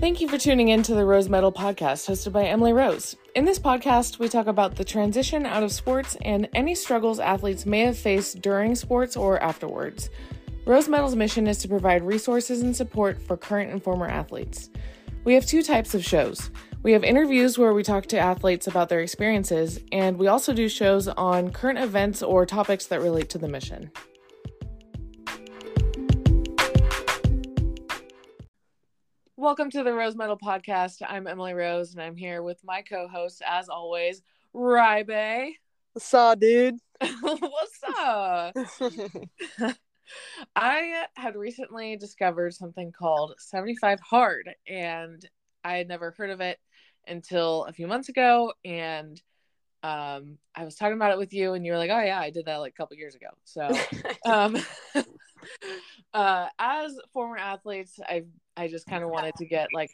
Thank you for tuning in to the Rose Medal podcast hosted by Emily Rose. In this podcast, we talk about the transition out of sports and any struggles athletes may have faced during sports or afterwards. Rose Medal's mission is to provide resources and support for current and former athletes. We have two types of shows. We have interviews where we talk to athletes about their experiences, and we also do shows on current events or topics that relate to the mission. Welcome to the Rose Medal Podcast. I'm Emily Rose, and I'm here with my co-host, as always, Rylee. What's up, dude? What's up? I had recently discovered something called 75 Hard, and I had never heard of it until a few months ago. And um, I was talking about it with you, and you were like, "Oh yeah, I did that like a couple years ago." So, um, uh, as former athletes, I've I just kind of wanted to get like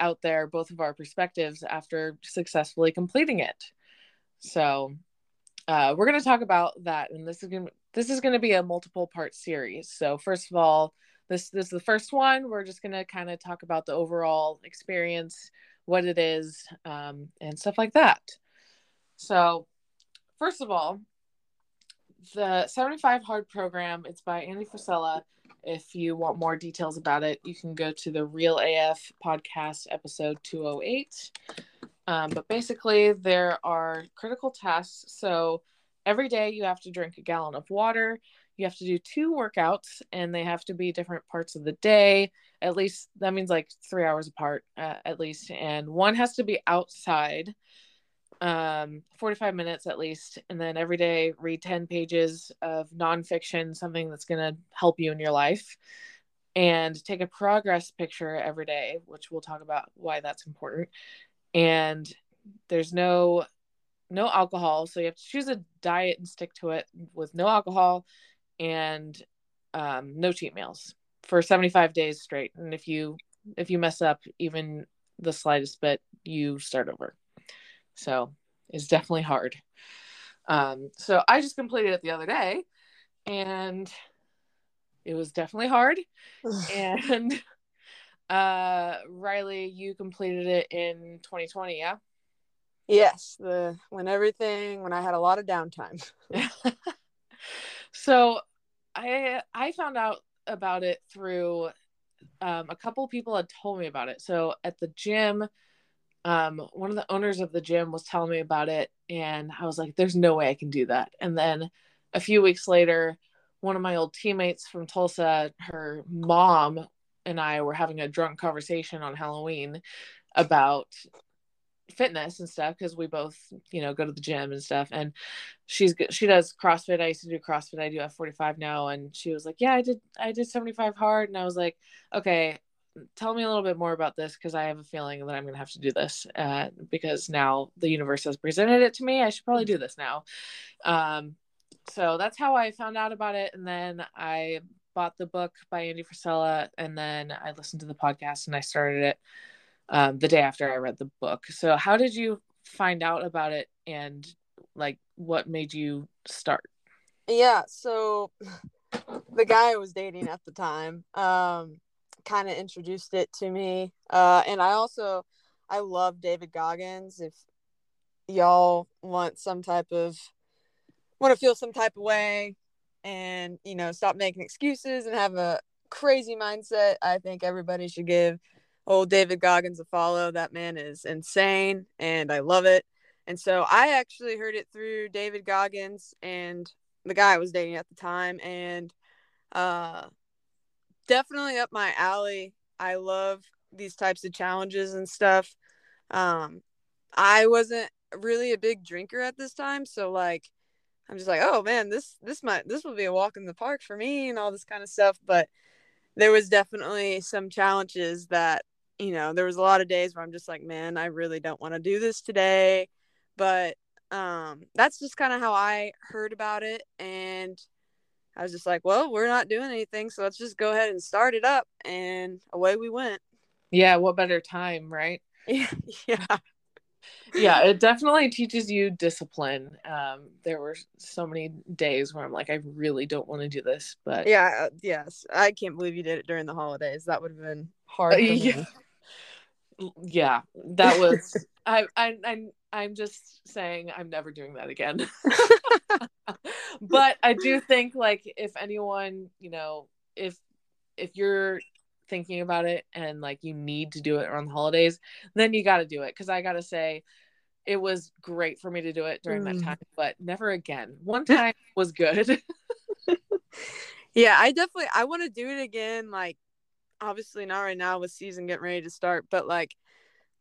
out there both of our perspectives after successfully completing it. So uh, we're going to talk about that, and this is going to this is going to be a multiple part series. So first of all, this this is the first one. We're just going to kind of talk about the overall experience, what it is, um, and stuff like that. So first of all, the 75 Hard program. It's by Andy Frisella if you want more details about it, you can go to the Real AF podcast episode 208. Um, but basically, there are critical tasks. So every day you have to drink a gallon of water. You have to do two workouts, and they have to be different parts of the day. At least that means like three hours apart, uh, at least. And one has to be outside um, 45 minutes at least. And then every day, read 10 pages of nonfiction, something that's going to help you in your life. And take a progress picture every day, which we'll talk about why that's important. And there's no no alcohol so you have to choose a diet and stick to it with no alcohol and um, no cheat meals for 75 days straight and if you if you mess up even the slightest bit you start over so it's definitely hard. Um, so I just completed it the other day and it was definitely hard. and uh Rylee, you completed it in 2020, yeah? Yes, the when everything when I had a lot of downtime. so I I found out about it through um, a couple people had told me about it. So at the gym, um, one of the owners of the gym was telling me about it, and I was like, "There's no way I can do that." And then a few weeks later, one of my old teammates from Tulsa, her mom and I were having a drunk conversation on Halloween about fitness and stuff because we both you know go to the gym and stuff and she's she does crossfit i used to do crossfit i do f45 now and she was like yeah i did i did 75 hard and i was like okay tell me a little bit more about this because I have a feeling that I'm going to have to do this uh, because now the universe has presented it to me. I should probably do this now. Um, so that's how I found out about it. And then I bought the book by Andy Frisella and then I listened to the podcast and I started it um, the day after I read the book. So, how did you find out about it and like what made you start? Yeah. So, the guy I was dating at the time, um, kind of introduced it to me. Uh, and I also I love David Goggins. If y'all want some type of want to feel some type of way and you know stop making excuses and have a crazy mindset, I think everybody should give old David Goggins a follow. That man is insane and I love it. And so I actually heard it through David Goggins and the guy I was dating at the time and uh definitely up my alley. I love these types of challenges and stuff. Um, I wasn't really a big drinker at this time, so like I'm just like, oh man, this this might this will be a walk in the park for me and all this kind of stuff. But there was definitely some challenges that you know there was a lot of days where I'm just like, man, I really don't want to do this today. But um, that's just kind of how I heard about it, and I was just like, well, we're not doing anything, so let's just go ahead and start it up, and away we went. Yeah, what better time, right? yeah. yeah, it definitely teaches you discipline. Um, there were so many days where I'm like, I really don't want to do this, but yeah, uh, yes, I can't believe you did it during the holidays. That would have been hard. yeah. yeah, that was I I I I'm just saying I'm never doing that again. but I do think like if anyone, you know, if if you're thinking about it and like you need to do it around the holidays, then you got to do it cuz I got to say it was great for me to do it during mm. that time, but never again. One time was good. yeah, I definitely I want to do it again like obviously not right now with season getting ready to start, but like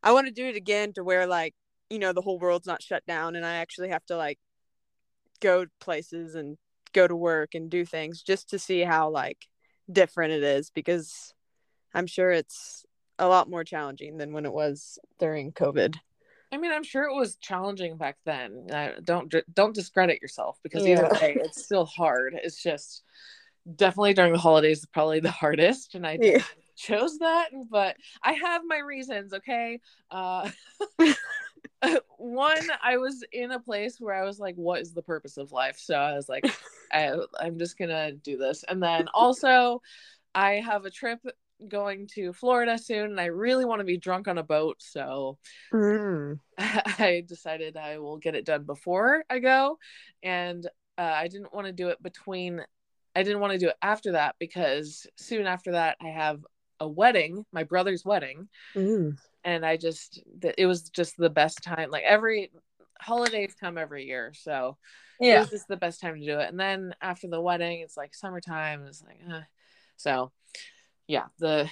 I want to do it again to where like you know the whole world's not shut down and I actually have to like go places and go to work and do things just to see how like different it is because I'm sure it's a lot more challenging than when it was during COVID. I mean, I'm sure it was challenging back then. Uh, don't don't discredit yourself because yeah. either way, it's still hard. It's just definitely during the holidays, is probably the hardest, and I yeah. chose that. But I have my reasons. Okay, uh, one, I was in a place where I was like, "What is the purpose of life?" So I was like, I, "I'm just gonna do this," and then also, I have a trip going to Florida soon and I really want to be drunk on a boat. So mm. I decided I will get it done before I go. And uh, I didn't want to do it between, I didn't want to do it after that because soon after that I have a wedding, my brother's wedding. Mm. And I just, it was just the best time. Like every holidays come every year. So yeah, it was just the best time to do it. And then after the wedding, it's like summertime. It's like, uh, so yeah the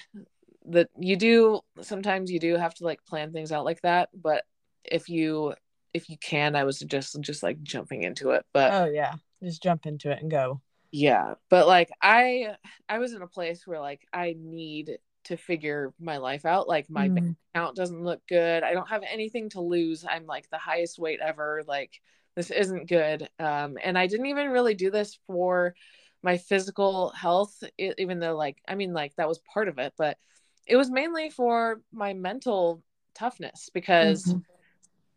the you do sometimes you do have to like plan things out like that but if you if you can i was just just like jumping into it but oh yeah just jump into it and go yeah but like i i was in a place where like i need to figure my life out like my mm. bank account doesn't look good i don't have anything to lose i'm like the highest weight ever like this isn't good um and i didn't even really do this for my physical health even though like i mean like that was part of it but it was mainly for my mental toughness because mm-hmm.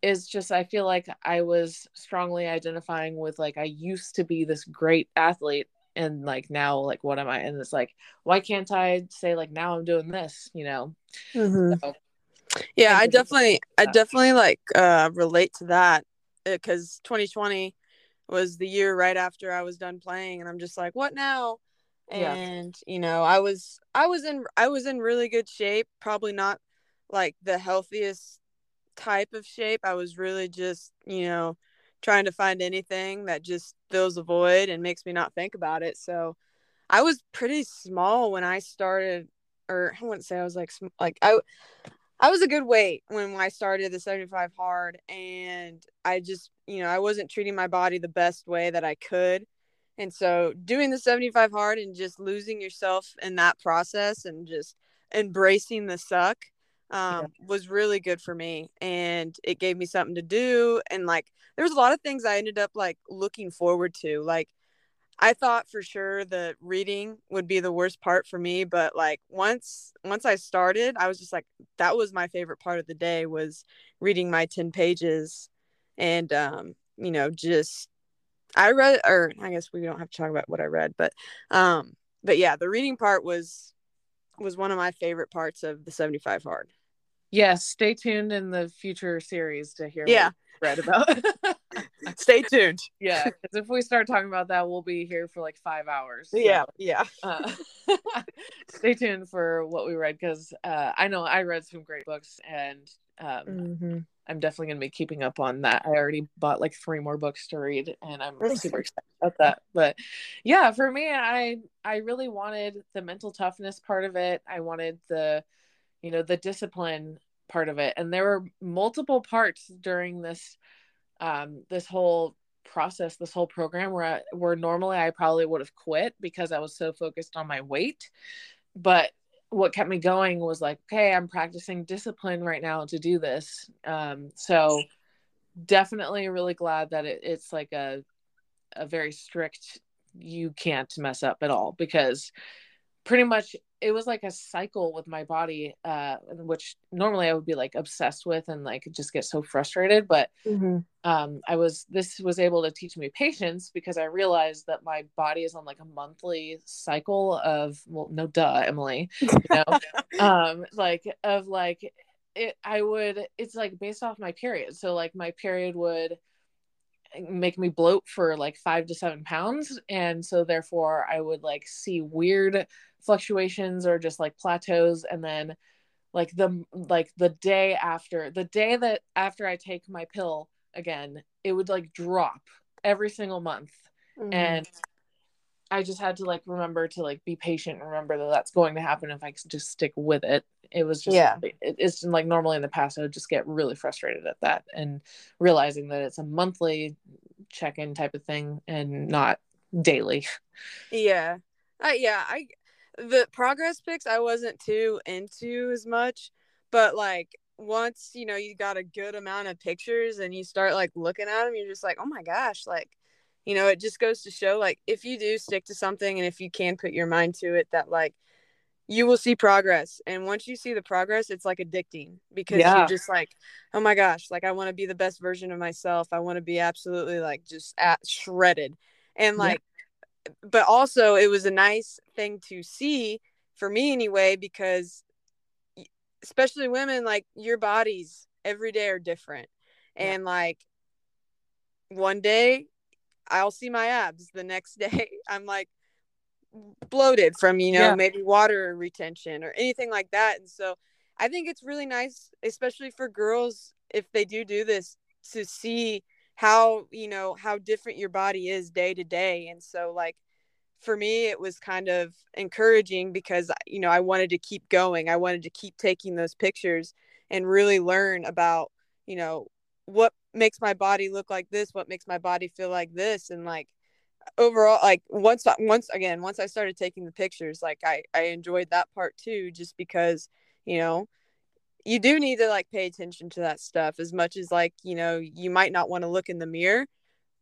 it's just i feel like i was strongly identifying with like i used to be this great athlete and like now like what am i and it's like why can't i say like now i'm doing this you know mm-hmm. so, yeah i definitely i definitely like uh relate to that because uh, 2020 was the year right after I was done playing and I'm just like, what now? And yeah. you know, I was I was in I was in really good shape, probably not like the healthiest type of shape. I was really just, you know, trying to find anything that just fills a void and makes me not think about it. So I was pretty small when I started or I wouldn't say I was like like I I was a good weight when I started the 75 hard and I just, you know, I wasn't treating my body the best way that I could. And so doing the 75 hard and just losing yourself in that process and just embracing the suck um, yeah. was really good for me. And it gave me something to do. And like, there was a lot of things I ended up like looking forward to. Like, I thought for sure the reading would be the worst part for me, but like once once I started, I was just like that was my favorite part of the day was reading my 10 pages and um you know just I read or I guess we don't have to talk about what I read, but um but yeah, the reading part was was one of my favorite parts of the 75 hard. Yes, stay tuned in the future series to hear yeah. read about. stay tuned. Yeah, because if we start talking about that, we'll be here for like five hours. So, yeah, yeah. Uh, stay tuned for what we read because uh, I know I read some great books and um, mm-hmm. I'm definitely going to be keeping up on that. I already bought like three more books to read, and I'm super excited about that. But yeah, for me, I I really wanted the mental toughness part of it. I wanted the you know the discipline part of it. And there were multiple parts during this um this whole process this whole program where I, where normally I probably would have quit because I was so focused on my weight. But what kept me going was like okay I'm practicing discipline right now to do this. Um so definitely really glad that it, it's like a a very strict you can't mess up at all because pretty much it was like a cycle with my body uh which normally i would be like obsessed with and like just get so frustrated but mm-hmm. um i was this was able to teach me patience because i realized that my body is on like a monthly cycle of well no duh emily you know um like of like it I would it's like based off my period. So like my period would make me bloat for like five to seven pounds and so therefore i would like see weird fluctuations or just like plateaus and then like the like the day after the day that after i take my pill again it would like drop every single month mm-hmm. and i just had to like remember to like be patient and remember that that's going to happen if i just stick with it. It was just yeah. it, it's like normally in the past i would just get really frustrated at that and realizing that it's a monthly check-in type of thing and not daily. Yeah. Uh, yeah i the progress pics I wasn't too into as much, but like once you know you got a good amount of pictures and you start like looking at them, you're just like, oh my gosh, like you know, it just goes to show like if you do stick to something and if you can put your mind to it, that like you will see progress. And once you see the progress, it's like addicting because yeah. you're just like, oh my gosh, like I want to be the best version of myself. I want to be absolutely like just at shredded. And like but also it was a nice thing to see for me anyway because especially women like your bodies every day are different yeah. and like one day i'll see my abs the next day. I'm like bloated from you know yeah. maybe water retention or anything like that. And so i think it's really nice especially for girls if they do do this to see how you know how different your body is day to day. And so like for me it was kind of encouraging because you know I wanted to keep going. I wanted to keep taking those pictures and really learn about you know what makes my body look like this what makes my body feel like this and like overall like once once again once I started taking the pictures like I I enjoyed that part too just because you know you do need to like pay attention to that stuff as much as like you know you might not want to look in the mirror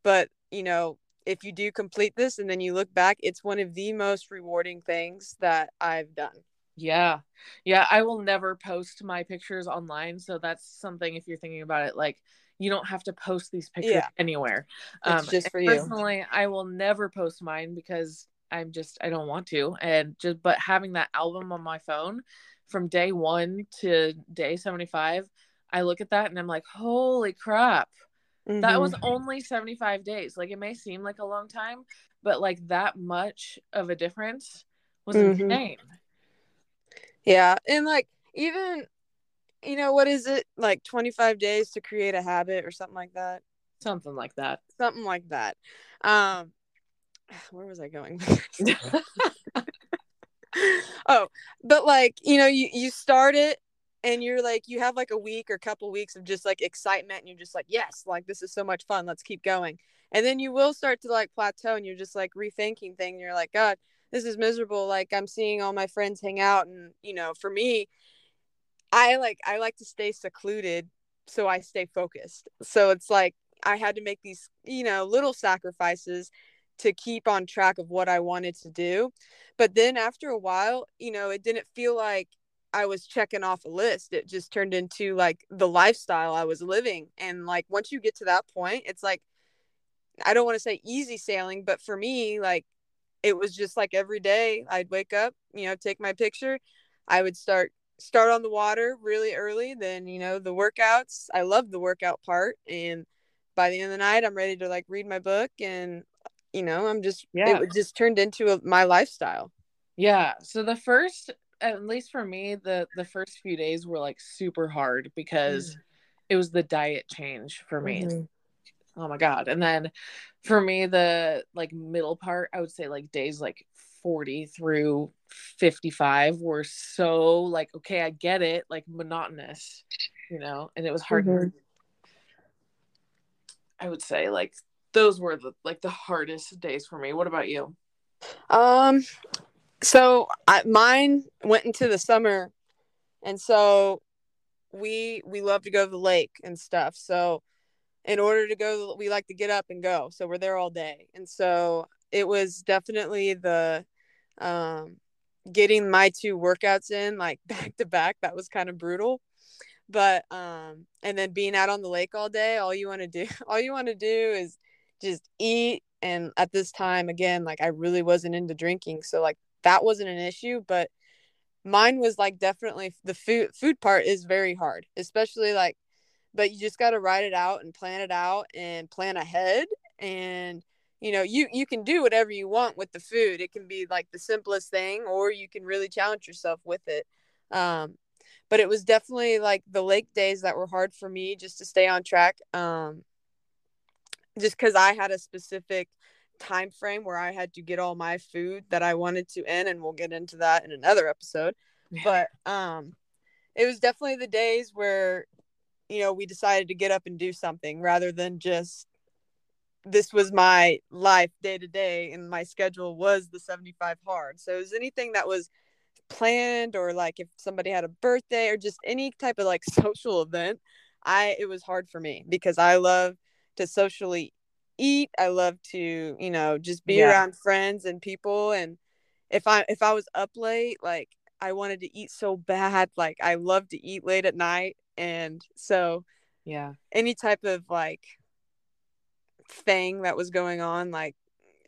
but you know if you do complete this and then you look back it's one of the most rewarding things that i've done. Yeah. Yeah i will never post my pictures online so that's something if you're thinking about it like you don't have to post these pictures yeah. anywhere it's um just for you personally i will never post mine because i'm just i don't want to and just but having that album on my phone from day one to day 75, I look at that and I'm like, holy crap. Mm-hmm. That was mm-hmm. only 75 days. Like it may seem like a long time, but like that much of a difference was mm-hmm. insane. Yeah. And like even, you know, what is it? Like 25 days to create a habit or something like that? Something like that. Something like that. Um, where was I going? oh, but like, you know, you, you start it and you're like, you have like a week or couple weeks of just like excitement and you're just like, yes, like this is so much fun. Let's keep going. And then you will start to like plateau and you're just like rethinking things. You're like, God, this is miserable. Like I'm seeing all my friends hang out. And, you know, for me, I like, I like to stay secluded so I stay focused. So it's like, I had to make these, you know, little sacrifices to keep on track of what I wanted to do. But then after a while, you know, it didn't feel like I was checking off a list. It just turned into like the lifestyle I was living. And like once you get to that point, it's like I don't want to say easy sailing, but for me, like it was just like every day I'd wake up, you know, take my picture. I would start start on the water really early, then, you know, the workouts. I love the workout part and by the end of the night I'm ready to like read my book and you know i'm just yeah it just turned into a, my lifestyle yeah so the first at least for me the the first few days were like super hard because mm. it was the diet change for me mm-hmm. oh my god and then for me the like middle part i would say like days like 40 through 55 were so like okay i get it like monotonous you know and it was hard mm-hmm. i would say like those were the like the hardest days for me. What about you? Um, so I, mine went into the summer, and so we we love to go to the lake and stuff. So in order to go, we like to get up and go. So we're there all day, and so it was definitely the um getting my two workouts in like back to back. That was kind of brutal but um and then being out on the lake all day all you want to do all you want to do is just eat and at this time again like i really wasn't into drinking so like that wasn't an issue but mine was like definitely the food food part is very hard, especially like but you just got to write it out and plan it out and plan ahead and you know you you can do whatever you want with the food it can be like the simplest thing or you can really challenge yourself with it um but it was definitely like the lake days that were hard for me just to stay on track um just because i had a specific time frame where i had to get all my food that i wanted to in and we'll get into that in another episode but um it was definitely the days where you know we decided to get up and do something rather than just this was my life day to day and my schedule was the 75 hard. So it was anything that was planned or like if somebody had a birthday or just any type of like social event i it was hard for me because i love to socially eat. I love to you know just be yeah. around friends and people. And if i if i was up late like i wanted to eat so bad like i love to eat late at night. And so yeah. any type of like thing that was going on like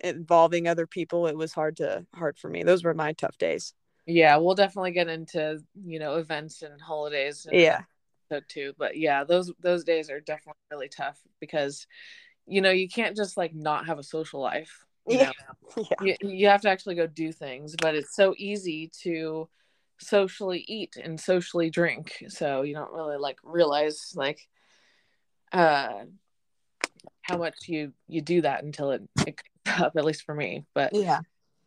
involving other people it was hard to hard for me those were my tough days yeah we'll definitely get into you know events and holidays and yeah so too but yeah those those days are definitely really tough because you know you can't just like not have a social life you yeah. yeah. You, you have to actually go do things but it's so easy to socially eat and socially drink so you don't really like realize like uh how much you you do that until it, it comes up at least for me. But yeah.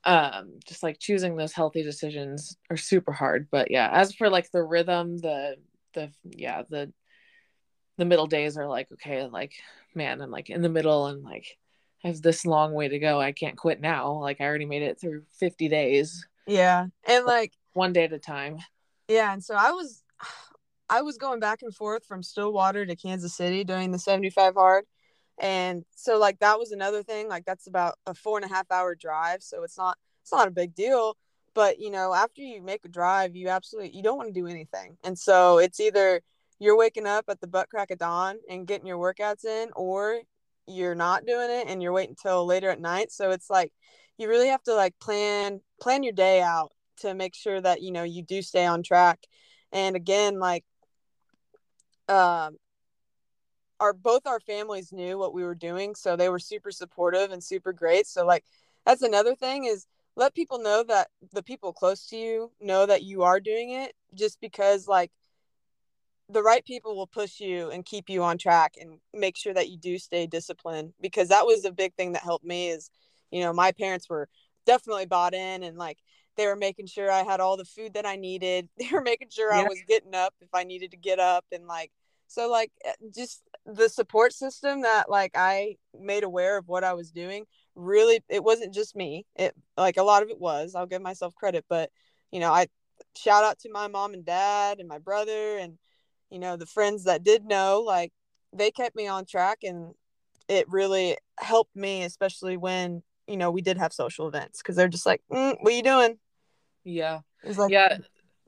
um just like choosing those healthy decisions are super hard. But yeah as for like the rhythm the the yeah the the middle days are like okay like man i'm like in the middle and like I have this long way to go. I can't quit now. Like i already made it through 50 days. Yeah. And like one day at a time. Yeah. And so i was i was going back and forth from stillwater to kansas city doing the 75 hard and so like that was another thing like that's about a four and a half hour drive so it's not it's not a big deal. But you know after you make a drive you absolutely you don't want to do anything. And so it's either you're waking up at the butt crack of dawn and getting your workouts in or you're not doing it and you're waiting until later at night. So it's like you really have to like plan plan your day out to make sure that you know you do stay on track. And again like um our both our families knew what we were doing so they were super supportive and super great so like that's another thing is let people know that the people close to you know that you are doing it just because like the right people will push you and keep you on track and make sure that you do stay disciplined because that was a big thing that helped me is you know my parents were definitely bought in and like they were making sure i had all the food that i needed they were making sure yeah. i was getting up if i needed to get up and like so like eh, just the support system that like I made aware of what I was doing really it wasn't just me. It like a lot of it was. I'll give myself credit, but you know, I shout out to my mom and dad and my brother and you know, the friends that did know like they kept me on track and it really helped me especially when you know we did have social events because they're just like mm, what are you doing yeah like, yeah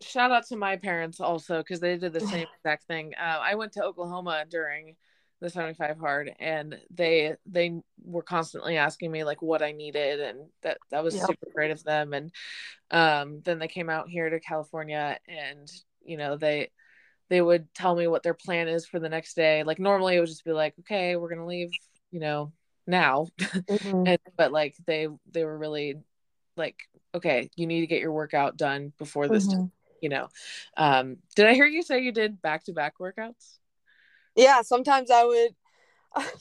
shout out to my parents also because they did the same exact thing. Uh, I went to Oklahoma during the 75 hard and they they were constantly asking me like what I needed and that that was yep. super great of them and um then they came out here to California and you know they they would tell me what their plan is for the next day like normally it would just be like okay we're going to leave you know now mm-hmm. and but like they they were really like okay you need to get your workout done before this mm-hmm you know. Um did i hear you say you did back-to-back workouts? Yeah sometimes i would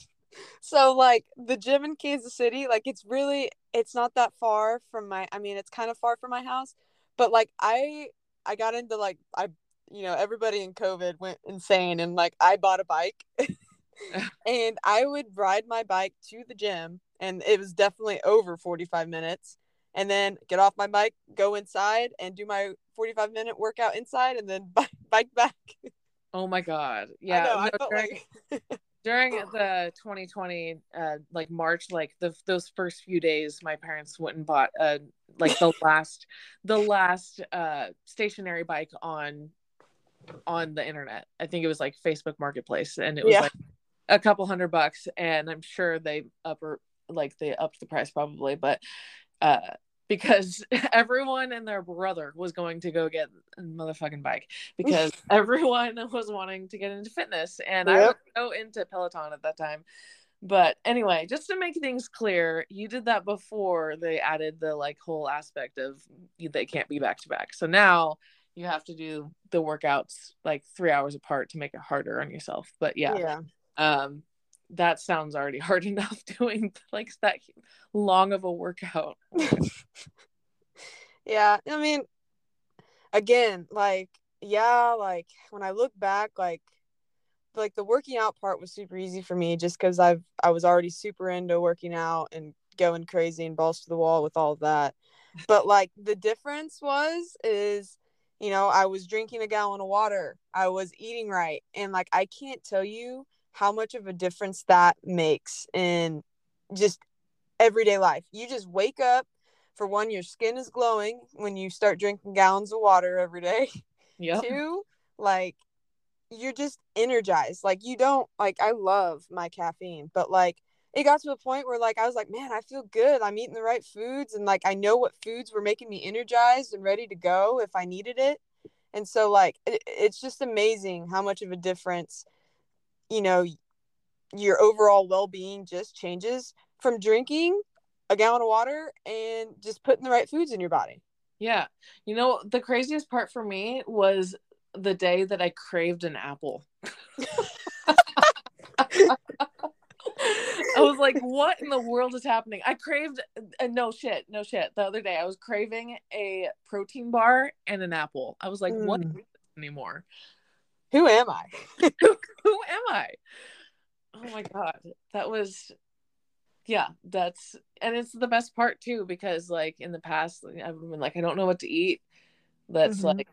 so like the gym in kansas city like it's really it's not that far from my i mean it's kind of far from my house but like i i got into like i you know everybody in covid went insane and like i bought a bike. And i would ride my bike to the gym and it was definitely over 45 minutes and then get off my bike go inside and do my 45 minute workout inside and then bike, bike back. Oh my god. Yeah. Know, no, during, like... during the 2020 uh like March like the those first few days my parents went and bought uh like the last the last uh stationary bike on on the internet. I think it was like Facebook Marketplace and it was yeah. like a couple hundred bucks and I'm sure they upper like they upped the price probably but uh because everyone and their brother was going to go get a motherfucking bike because everyone was wanting to get into fitness and yep. I was so into Peloton at that time. But anyway, just to make things clear, you did that before they added the like whole aspect of they can't be back to back. So now you have to do the workouts like 3 hours apart to make it harder on yourself. But yeah. Yeah. Um that sounds already hard enough doing like that long of a workout. yeah, I mean, again, like, yeah, like when I look back, like, like the working out part was super easy for me just because I've I was already super into working out and going crazy and balls to the wall with all of that. But like the difference was is you know, I was drinking a gallon of water. I was eating right. And like I can't tell you how much of a difference that makes in just everyday life. You just wake up. For one, your skin is glowing when you start drinking gallons of water every day. Yeah. Two, like you're just energized. Like you don't like I love my caffeine, but like it got to a point where like I was like, man, I feel good. I'm eating the right foods and like I know what foods were making me energized and ready to go if I needed it. And so like it, it's just amazing how much of a difference you know your overall well-being just changes from drinking a gallon of water and just putting the right foods in your body yeah you know the craziest part for me was the day that i craved an apple I was like, what in the world is happening? I craved, uh, no shit, no shit. The other day, I was craving a protein bar and an apple. I was like, mm. what anymore? Who am I? who, who am I? Oh my god, that was yeah, that's and it's the best part too because like in the past I've been like I don't know what to eat. That's mm-hmm. like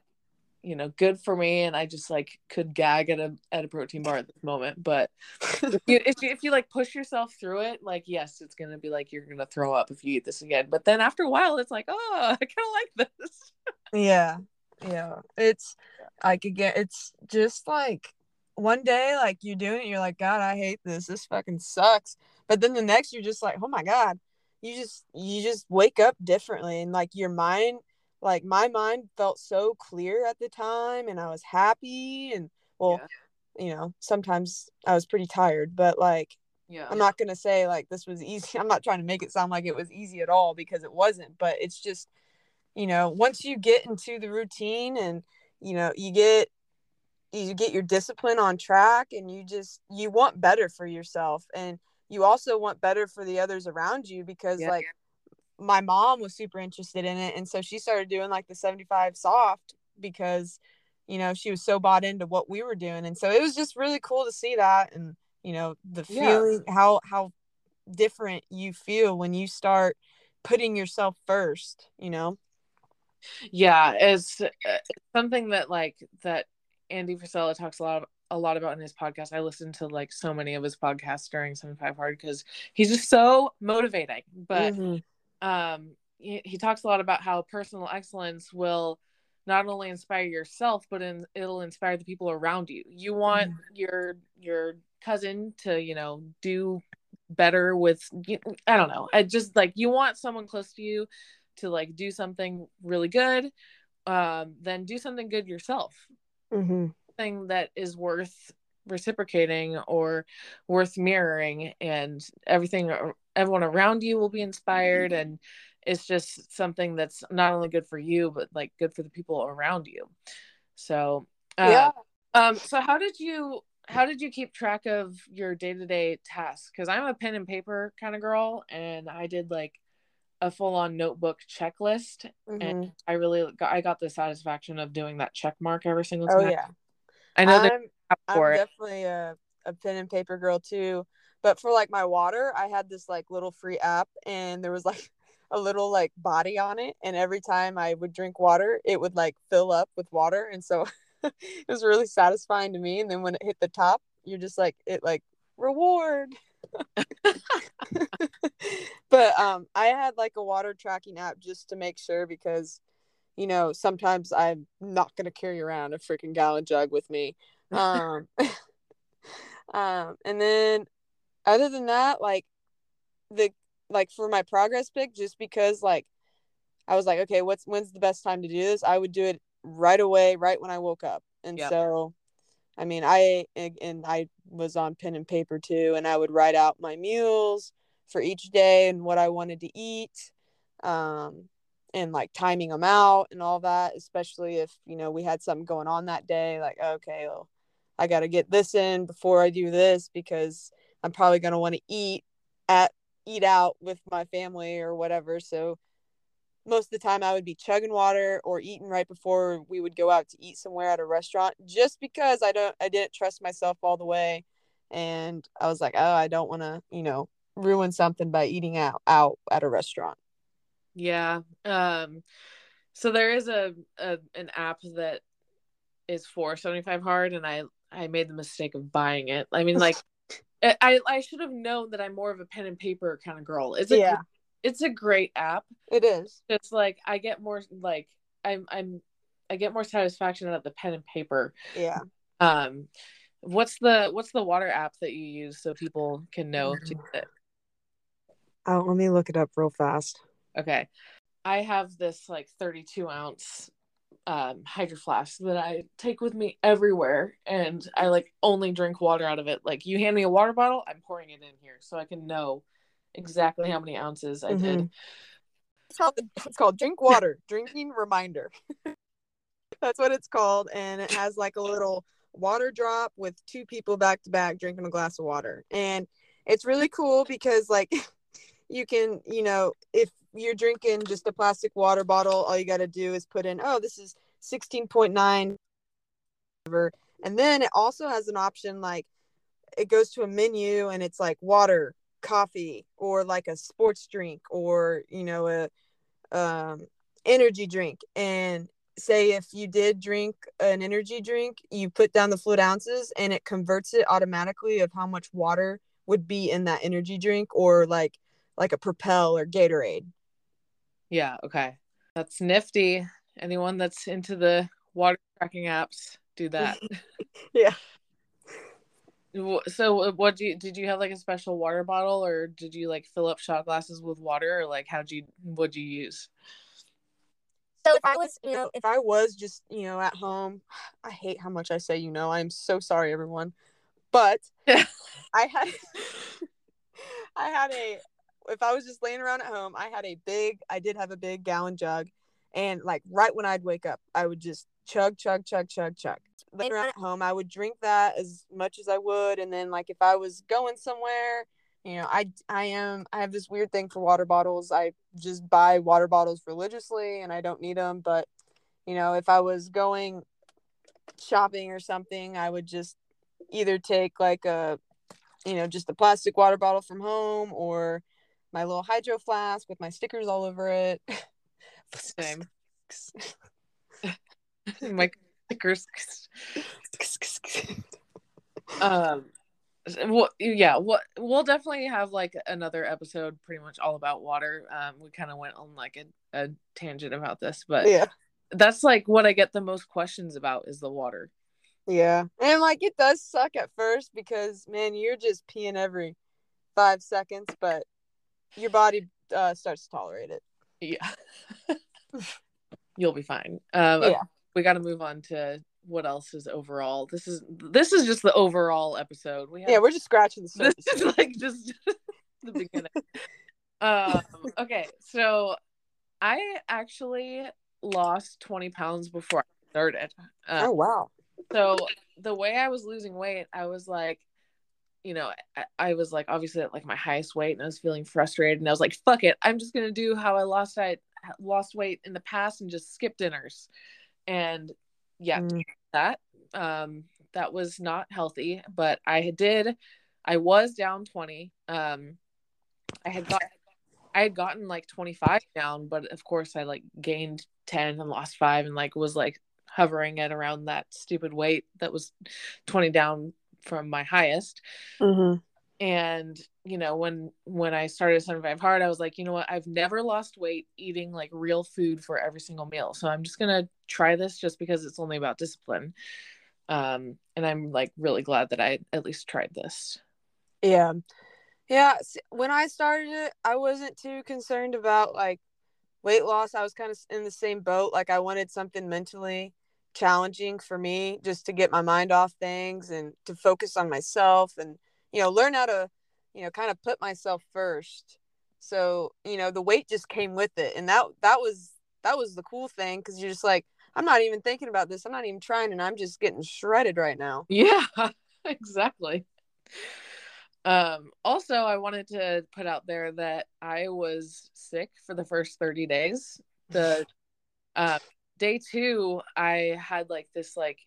you know good for me and I just like could gag at a at a protein bar at this moment. But if you if you, if you like push yourself through it, like yes, it's gonna be like you're gonna throw up if you eat this again. But then after a while, it's like oh, I kind of like this. yeah, yeah, it's I could get it's just like one day like you're doing it, you're like, God, I hate this. This fucking sucks. But then the next you're just like, oh my God. You just you just wake up differently and like your mind like my mind felt so clear at the time and I was happy and well, yeah. you know, sometimes I was pretty tired, but like yeah. I'm not going to say like this was easy. I'm not trying to make it sound like it was easy at all because it wasn't, but it's just you know, once you get into the routine and you know, you get you get your discipline on track and you just you want better for yourself and you also want better for the others around you because yeah. like my mom was super interested in it and so she started doing like the 75 soft because you know she was so bought into what we were doing and so it was just really cool to see that and you know the feeling yeah. how how different you feel when you start putting yourself first you know yeah it's, uh, it's something that like that andy frisella talks a lot a lot about in his podcast i listen to like so many of his podcasts during 75 hard because he's just so motivating but mm-hmm. um he, he, talks a lot about how personal excellence will not only inspire yourself but in, it'll inspire the people around you you want mm-hmm. your your cousin to you know do better with i don't know i just like you want someone close to you to like do something really good um, then do something good yourself. Mm-hmm. thing that is worth reciprocating or worth mirroring and everything everyone around you will be inspired and it's just something that's not only good for you but like good for the people around you. So uh, yeah. um so how did you how did you keep track of your day-to-day tasks? Because i'm a pen and paper kind of girl and i did like a full on notebook checklist mm-hmm. and I really got I got the satisfaction of doing that check mark every single oh, time. Oh yeah. I know I'm, I'm definitely a, a pen and paper girl too. But for like my water, I had this like little free app and there was like a little like body on it and every time I would drink water, it would like fill up with water and so it was really satisfying to me and then when it hit the top, you're just like it like reward but um I had like a water tracking app just to make sure because you know sometimes I'm not going to carry around a freaking gallon jug with me. Um um and then other than that like the like for my progress pick, just because like I was like, okay, what's when's the best time to do this? I would do it right away, right when I woke up. And Yep. so I mean, I and I was on pen and paper too, and I would write out my meals for each day and what I wanted to eat, um, and like timing them out and all that. Especially if you know we had something going on that day, like okay, well, I got to get this in before I do this because I'm probably gonna want to eat at eat out with my family or whatever. So most of the time I would be chugging water or eating right before we would go out to eat somewhere at a restaurant just because I don't I didn't trust myself all the way and I was like, "Oh, I don't want to, you know, ruin something by eating out out at a restaurant." Yeah. Um so there is a, a an app that is for 75 hard and I I made the mistake of buying it. I mean like I I should have known that I'm more of a pen and paper kind of girl. It's a Yeah. It's a great app. It is. It's like I get more like I'm I'm I get more satisfaction out of the pen and paper. Yeah. Um what's the what's the water app that you use so people can know to use it? Oh, let me look it up real fast. Okay. I have this like 32 ounce um hydro flask that I take with me everywhere and I like only drink water out of it. Like you hand me a water bottle, I'm pouring it in here so I can know exactly how many ounces I did. Mm-hmm. It's called it's called Drink Water, drinking reminder. That's what it's called and it has like a little water drop with two people back to back drinking a glass of water. And it's really cool because like you can, you know, if you're drinking just a plastic water bottle, all you got to do is put in, oh, this is 16.9 and then it also has an option like it goes to a menu and it's like water, coffee, or like a sports drink or, you know, a um energy drink and say if you did drink an energy drink you put down the fluid ounces and it converts it automatically of how much water would be in that energy drink or like like a propel or gatorade Yeah, okay. That's nifty. Anyone that's into the water tracking apps, do that. Yeah. So uh, what do you did you have like a special water bottle or did you like fill up shot glasses with water or like how'd you what'd you use? so if i was you know if i was just you know at home i hate how much i say you know i'm so sorry everyone but i had i had a if i was just laying around at home i had a big i did have a big gallon jug and like right when i'd wake up i would just chug chug chug chug chug laying around at home i would drink that as much as i would and then like if i was going somewhere you know i i am i have this weird thing for water bottles i just buy water bottles religiously and i don't need them but you know if i was going shopping or something i would just either take like a you know just a plastic water bottle from home or my little hydro flask with my stickers all over it Same. My stickers. Um well, yeah, what we'll definitely have like another episode pretty much all about water. Um we kind of went on like a, a tangent about this, but yeah that's like what I get the most questions about is the water. yeah and like it does suck at first because man you're just peeing every five seconds but your body uh, starts to tolerate it Yeah. You'll be fine. Um Yeah. We got to move on to what else is overall. This is this is just the overall episode. We have yeah we're just scratching the this surface is like just the beginning. um okay, so I actually lost 20 pounds before I started. Uh, oh wow so the way I was losing weight, I was like, you know, I, I was like obviously at like my highest weight, and I was feeling frustrated, and I was like, "Fuck it, I'm just gonna do how I lost I lost weight in the past and just skip dinners." And yeah, Mm. that um that was not healthy, but I did. I was down 20. Um, I had got I had gotten like 25 down, but of course I like gained 10 and lost five and like was like hovering at around that stupid weight that was 20 down from my highest. mm-hmm. And you know, when when I started 75 hard, I was like, you know what, I've never lost weight eating like real food for every single meal. So I'm just gonna try this just because it's only about discipline. Um, and I'm like really glad that I at least tried this. Yeah. Yeah. When I started it, I wasn't too concerned about like weight loss, I was kind of in the same boat. Like I wanted something mentally challenging for me just to get my mind off things and to focus on myself and you know learn how to you know kind of put myself first. So you know the weight just came with it and that that was that was the cool thing because you're just like i'm not even thinking about this. I'm not even trying and i'm just getting shredded right now. Yeah exactly. Um also i wanted to put out there that i was sick for the first 30 days. The uh, day two i had like this like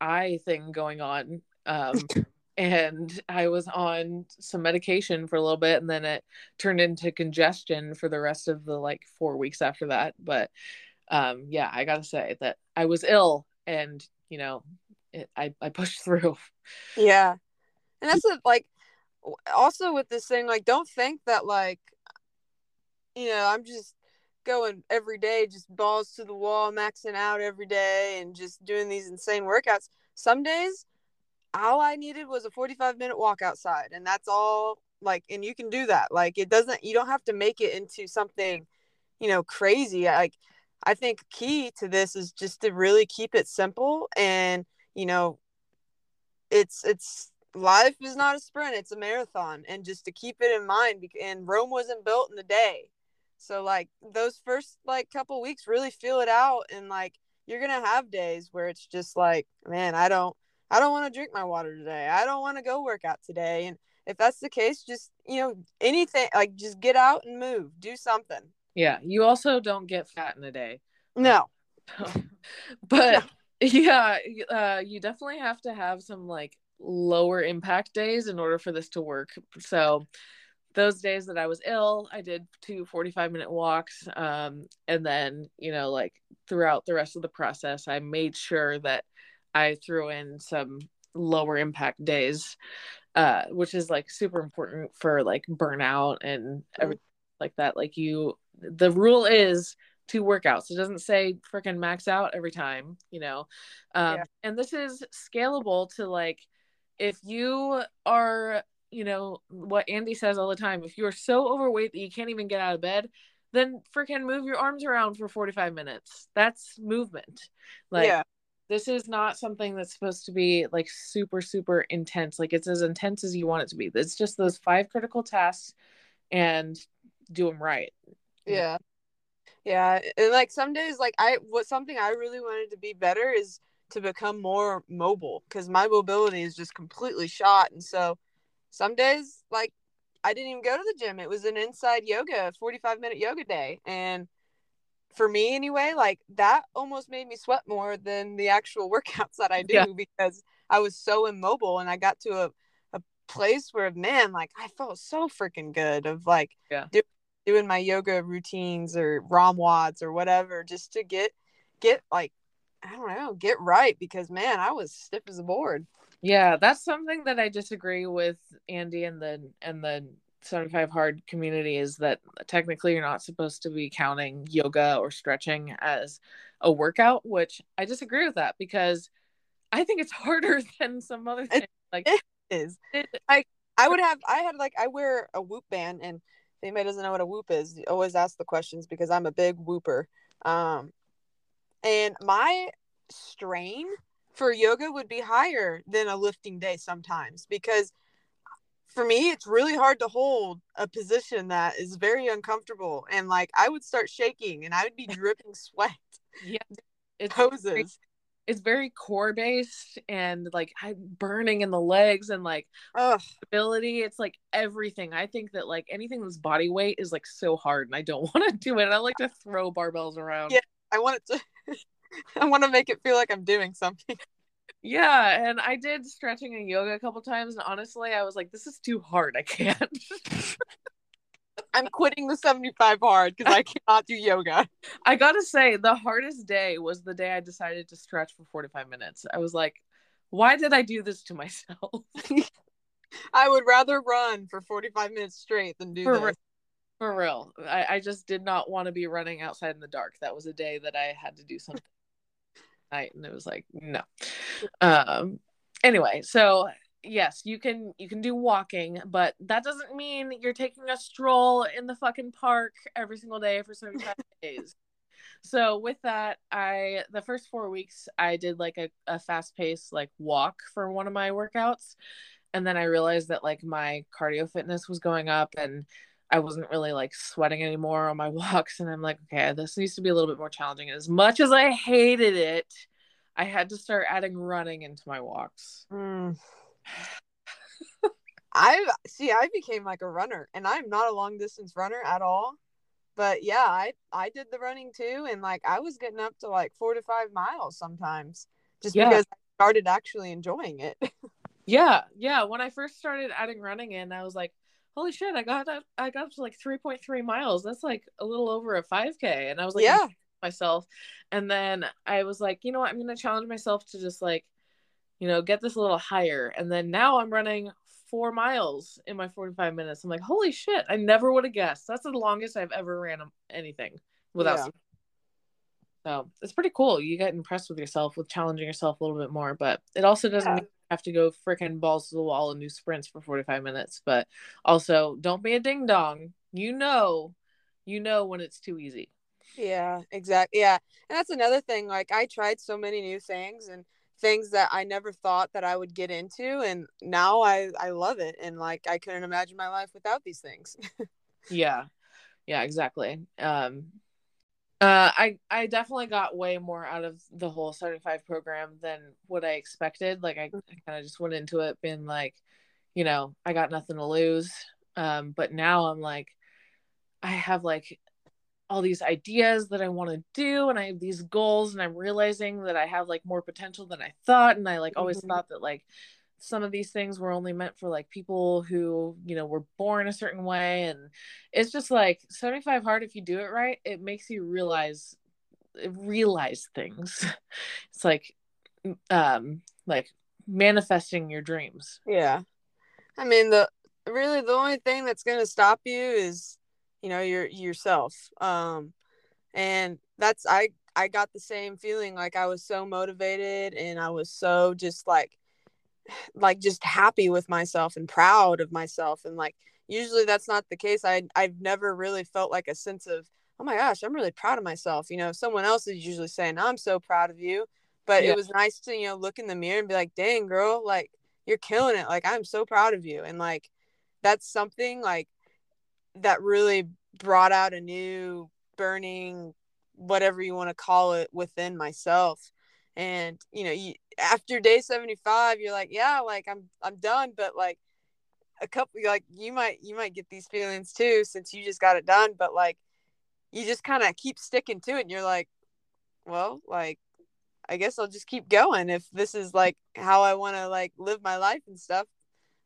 eye thing going on um and i was on some medication for a little bit and then it turned into congestion for the rest of the like four weeks after that. But um yeah i gotta say that i was ill and you know it, i i pushed through. Yeah. And that's like also with this thing like don't think that like you know i'm just going every day just balls to the wall maxing out every day and just doing these insane workouts. Some days all i needed was a 45 minute walk outside and that's all like and you can do that. Like it doesn't you don't have to make it into something you know crazy. Like i think key to this is just to really keep it simple and you know it's it's life is not a sprint it's a marathon and just to keep it in mind and rome wasn't built in a day. So like those first like couple weeks really feel it out and like you're gonna have days where it's just like man i don't i don't want to drink my water today. I don't want to go work out today. And if that's the case just you know anything like just get out and move. Do something. Yeah you also don't get fat in a day. No. But yeah uh, you definitely have to have some like lower impact days in order for this to work. So those days that I was ill, I did two 45 minute walks. Um, and then, you know, like throughout the rest of the process, I made sure that I threw in some lower impact days, uh, which is like super important for like burnout and everything like that. Like you, the rule is two workouts. It doesn't say freaking max out every time, you know. Um, yeah. And this is scalable to like if you are, you know, what Andy says all the time, if you're so overweight that you can't even get out of bed, then freaking move your arms around for 45 minutes. That's movement. Like, yeah. This is not something that's supposed to be like super, super intense. Like, it's as intense as you want it to be. It's just those five critical tasks and do them right. Yeah. Yeah. And like some days, like, I, what something I really wanted to be better is to become more mobile because my mobility is just completely shot. And so some days, like, I didn't even go to the gym. It was an inside yoga, 45 minute yoga day. And for me, anyway, like that almost made me sweat more than the actual workouts that I do yeah. because I was so immobile and I got to a, a place where, man, like I felt so freaking good of like yeah. do, doing my yoga routines or ROM WODs or whatever just to get get like I don't know, get right because man, I was stiff as a board. Yeah, that's something that I disagree with Andy and the and the 75 hard community is that technically you're not supposed to be counting yoga or stretching as a workout, which I disagree with that because I think it's harder than some other things. Like it is. It, I I would have I had like I wear a whoop band and if anybody doesn't know what a whoop is, always ask the questions because I'm a big whooper. Um and my strain for yoga would be higher than a lifting day sometimes because for me it's really hard to hold a position that is very uncomfortable and like I would start shaking and I would be dripping sweat. Yeah. It's poses. Very, it's very core based and like I'm burning in the legs and like Ugh. ability. It's like everything. I think that like anything that's body weight is like so hard and I don't want to do it. I like to throw barbells around. Yeah. I want it to I want to make it feel like I'm doing something. Yeah, and I did stretching and yoga a couple times, and honestly, I was like, "This is too hard. I can't." I'm quitting the 75 hard because I cannot do yoga. I gotta say, the hardest day was the day I decided to stretch for 45 minutes. I was like, "Why did I do this to myself?" I would rather run for 45 minutes straight than do for this. For real. I, I just did not want to be running outside in the dark. That was a day that I had to do something night and it was like, no. Um anyway, so yes, you can you can do walking, but that doesn't mean you're taking a stroll in the fucking park every single day for 75 days. So with that, I the first four weeks I did like a, a fast paced like walk for one of my workouts. And then I realized that like my cardio fitness was going up and I wasn't really like sweating anymore on my walks. And I'm like, okay, this needs to be a little bit more challenging. As much as I hated it, I had to start adding running into my walks. Mm. I see. I became like a runner, and I'm not a long distance runner at all. But yeah, I I did the running too, and like I was getting up to like four to five miles sometimes, just yeah. because I started actually enjoying it. yeah, yeah. When I first started adding running in, I was like, holy shit, I got up, I got up to like three point three miles. That's like a little over a five k, and I was like, yeah, myself. And then I was like, you know what, I'm gonna challenge myself to just like you know, get this a little higher. And then now I'm running four miles in my 45 minutes. I'm like, holy shit, I never would have guessed. That's the longest I've ever ran anything without. Yeah. So it's pretty cool. You get impressed with yourself with challenging yourself a little bit more, but it also doesn't yeah. mean you have to go freaking balls to the wall and do sprints for 45 minutes. But also, don't be a ding dong. You know, you know when it's too easy. Yeah, exactly. Yeah. And that's another thing. Like, I tried so many new things and things that I never thought that I would get into and now I I love it and like I couldn't imagine my life without these things. yeah. Yeah, exactly. Um uh I I definitely got way more out of the whole 75 program than what I expected. Like I, I kind of just went into it being like, you know, I got nothing to lose. Um but now I'm like I have like all these ideas that I want to do and I have these goals and I'm realizing that I have like more potential than I thought and I like always mm-hmm. thought that like some of these things were only meant for like people who you know were born a certain way and it's just like 75 hard if you do it right it makes you realize realize things. It's like um like manifesting your dreams. Yeah. I mean the really the only thing that's going to stop you is you know your yourself um and that's i i got the same feeling like i was so motivated and i was so just like like just happy with myself and proud of myself and like usually that's not the case. I i've never really felt like a sense of oh my gosh i'm really proud of myself. You know someone else is usually saying i'm so proud of you but yeah. it was nice to you know look in the mirror and be like dang girl like you're killing it. Like i'm so proud of you. And like that's something like that really brought out a new burning whatever you want to call it within myself and you know you, after day 75 you're like yeah like i'm i'm done but like a couple like you might you might get these feelings too since you just got it done but like you just kind of keep sticking to it and you're like well like i guess i'll just keep going if this is like how i want to like live my life and stuff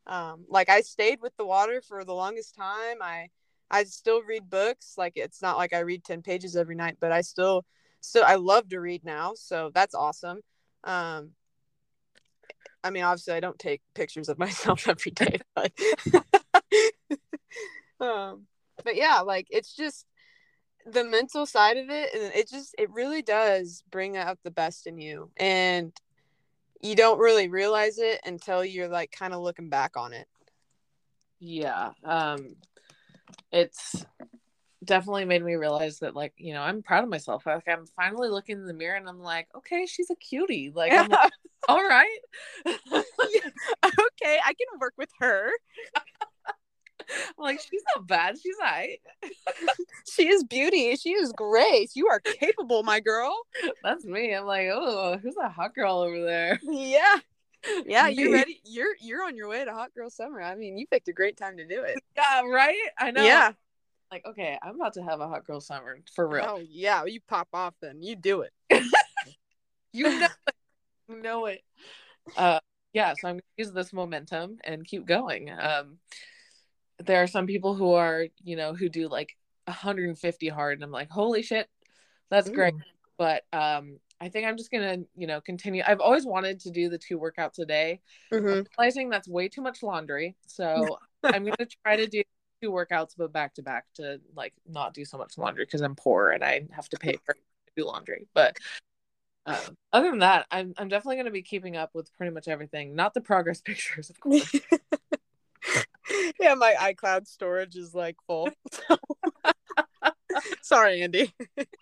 um like i stayed with the water for the longest time i I still read books. Like it's not like I read 10 pages every night, but I still still I love to read now. So that's awesome. Um I mean obviously I don't take pictures of myself every day, but um but yeah, like it's just the mental side of it and it just it really does bring out the best in you and you don't really realize it until you're like kind of looking back on it yeah um it's definitely made me realize that like you know i'm proud of myself like i'm finally looking in the mirror and i'm like okay she's a cutie like, like all right yeah. okay i can work with her I'm like she's not bad she's right she is beauty she is grace you are capable my girl that's me i'm like oh who's that hot girl over there yeah yeah, you're ready. You're you're on your way to hot girl summer. I mean, you picked a great time to do it. Yeah, right. I know. Yeah. Like, okay, I'm about to have a hot girl summer for real. Oh yeah, you pop off then. You do it. you know it. You know it. Uh, yeah. So I'm gonna use this momentum and keep going. Um, there are some people who are, you know, who do like 150 hard, and I'm like, holy shit, that's Ooh. great. But um, I think I'm just gonna, you know, continue. I've always wanted to do the two workouts a day. Mm-hmm. realizing that's way too much laundry, so I'm gonna try to do two workouts but back to back to like not do so much laundry because I'm poor and I have to pay for do laundry. But Uh, other than that, I'm I'm definitely going to be keeping up with pretty much everything. Not the progress pictures, of course. yeah, my iCloud storage is like full. Sorry, Andy.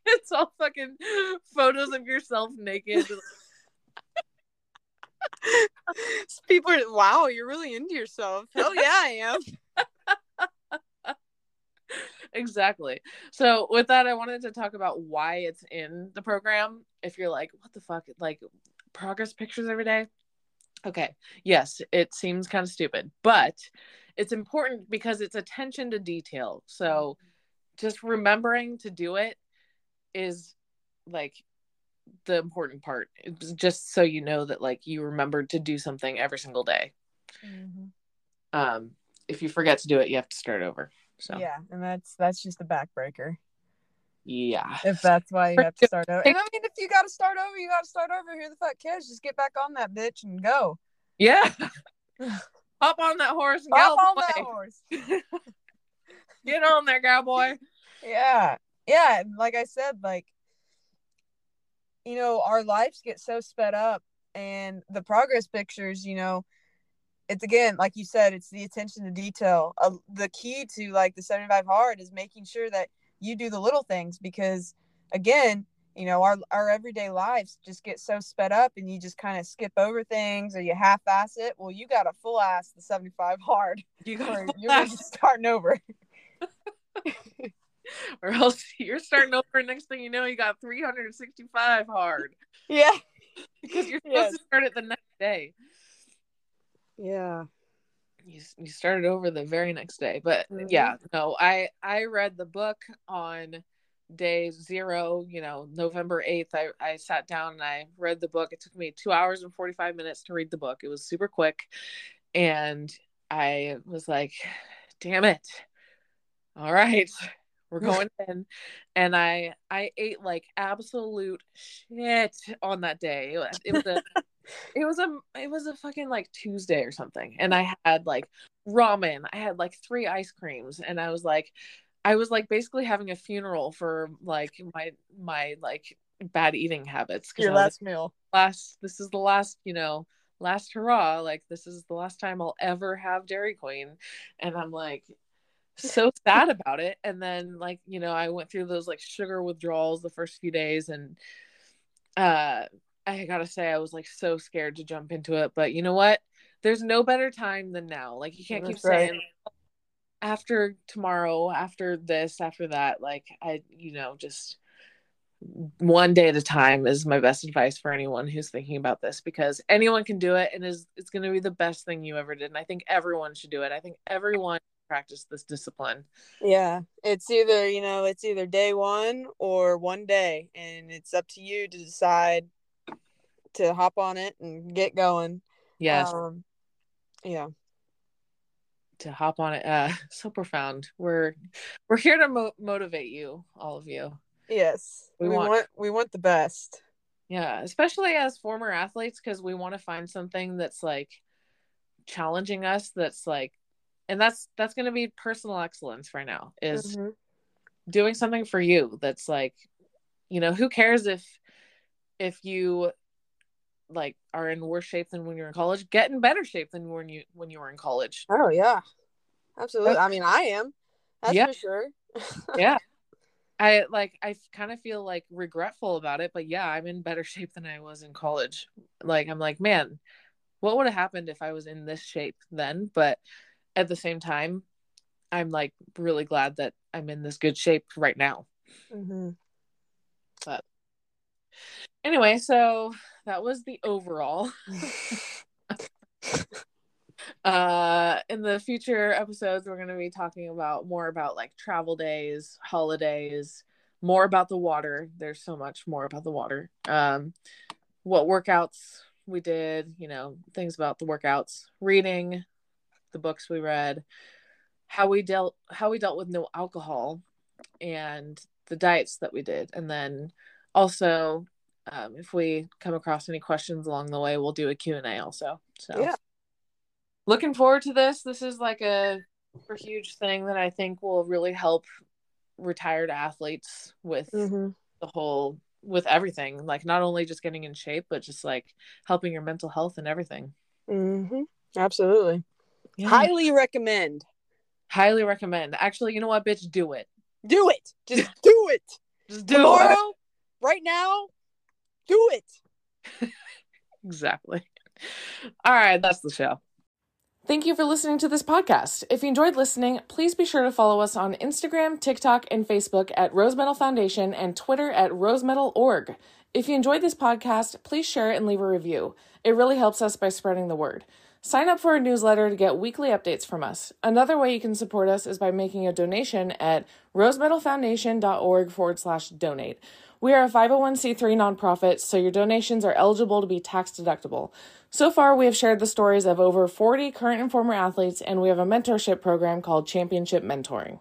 it's all fucking photos of yourself naked. People are wow, you're really into yourself. Hell yeah, I am. Exactly. So with that, I wanted to talk about why it's in the program. If you're like, what the fuck, like progress pictures every day. Okay. Yes, it seems kind of stupid, but it's important because it's attention to detail. So just remembering to do it is like the important part it's just so you know that like you remembered to do something every single day mm-hmm. um if you forget to do it you have to start over so. Yeah and that's that's just a backbreaker. Yeah. If that's why you have to start over and i mean if you got to start over you got to start over. Here the fuck cares? Just get back on that bitch and go. Yeah. Hop on that horse and hop on that horse. Get on there cowboy. Yeah. Yeah And like i said like you know our lives get so sped up and the progress pictures you know it's again like you said it's the attention to detail uh, the key to like the 75 hard is making sure that you do the little things because again you know our, our everyday lives just get so sped up and you just kind of skip over things or you half-ass it well you got a full ass the 75 hard you got you're starting over or else you're starting over. Next thing you know, you got 365 hard. Yeah, because you're supposed yes. to start it the next day. Yeah, you you started over the very next day. But mm-hmm. yeah, no, I I read the book on day zero. You know, November 8th. I I sat down and I read the book. It took me two hours and 45 minutes to read the book. It was super quick, and I was like, damn it. All right, we're going in and i i ate like absolute shit on that day it was, it was a it was a it was a fucking like tuesday or something and i had like ramen. I had like three ice creams and i was like i was like basically having a funeral for like my my like bad eating habits your last meal. last this is the last you know last hurrah like this is the last time i'll ever have dairy queen and i'm like so sad about it. And then like you know i went through those like sugar withdrawals the first few days and uh i gotta say i was like so scared to jump into it but you know what there's no better time than now like you can't That's keep right. saying after tomorrow after this after that like i you know just one day at a time is my best advice for anyone who's thinking about this because anyone can do it and is it's going to be the best thing you ever did and i think everyone should do it i think everyone practice this discipline. Yeah. It's either, you know, it's either day one or one day. And it's up to you to decide to hop on it and get going. Yes. Um, yeah. To hop on it. Uh so profound. We're we're here to mo- motivate you, all of you. Yes. We, we want, want we want the best. Yeah, especially as former athletes because we want to find something that's like challenging us that's like and that's that's going to be personal excellence right now is mm-hmm. doing something for you that's like you know who cares if if you like are in worse shape than when you're in college get in better shape than when you when you were in college. Oh yeah. Absolutely. I mean i am. That's yeah. for sure. Yeah. I like i kind of feel like regretful about it but yeah i'm in better shape than i was in college. Like i'm like man what would have happened if i was in this shape then? But at the same time, I'm like really glad that I'm in this good shape right now. Mm-hmm. But anyway, so that was the overall. uh in the future episodes we're going to be talking about more about like travel days holidays more about the water there's so much more about the water um what workouts we did you know things about the workouts reading the books we read, how we dealt how we dealt with no alcohol, and the diets that we did, and then also um, if we come across any questions along the way, we'll do a Q and A also. So yeah, looking forward to this. This is like a super huge thing that I think will really help retired athletes with mm-hmm. the whole with everything, like not only just getting in shape, but just like helping your mental health and everything. Mm-hmm. Absolutely. Yeah. Highly recommend. Highly recommend. Actually, you know what, bitch, do it. Do it. Just do it. just do Tomorrow, it. Right now, do it. exactly. All right, that's the show. Thank you for listening to this podcast. If you enjoyed listening, please be sure to follow us on Instagram, TikTok, and Facebook at Rose Medal Foundation and Twitter at rosemedal.org. If you enjoyed this podcast, please share it and leave a review. It really helps us by spreading the word. Sign up for our newsletter to get weekly updates from us. Another way you can support us is by making a donation at rosemedalfoundation.org forward slash donate. We are a 501c3 nonprofit, so your donations are eligible to be tax deductible. So far, we have shared the stories of over 40 current and former athletes, and we have a mentorship program called Championship Mentoring.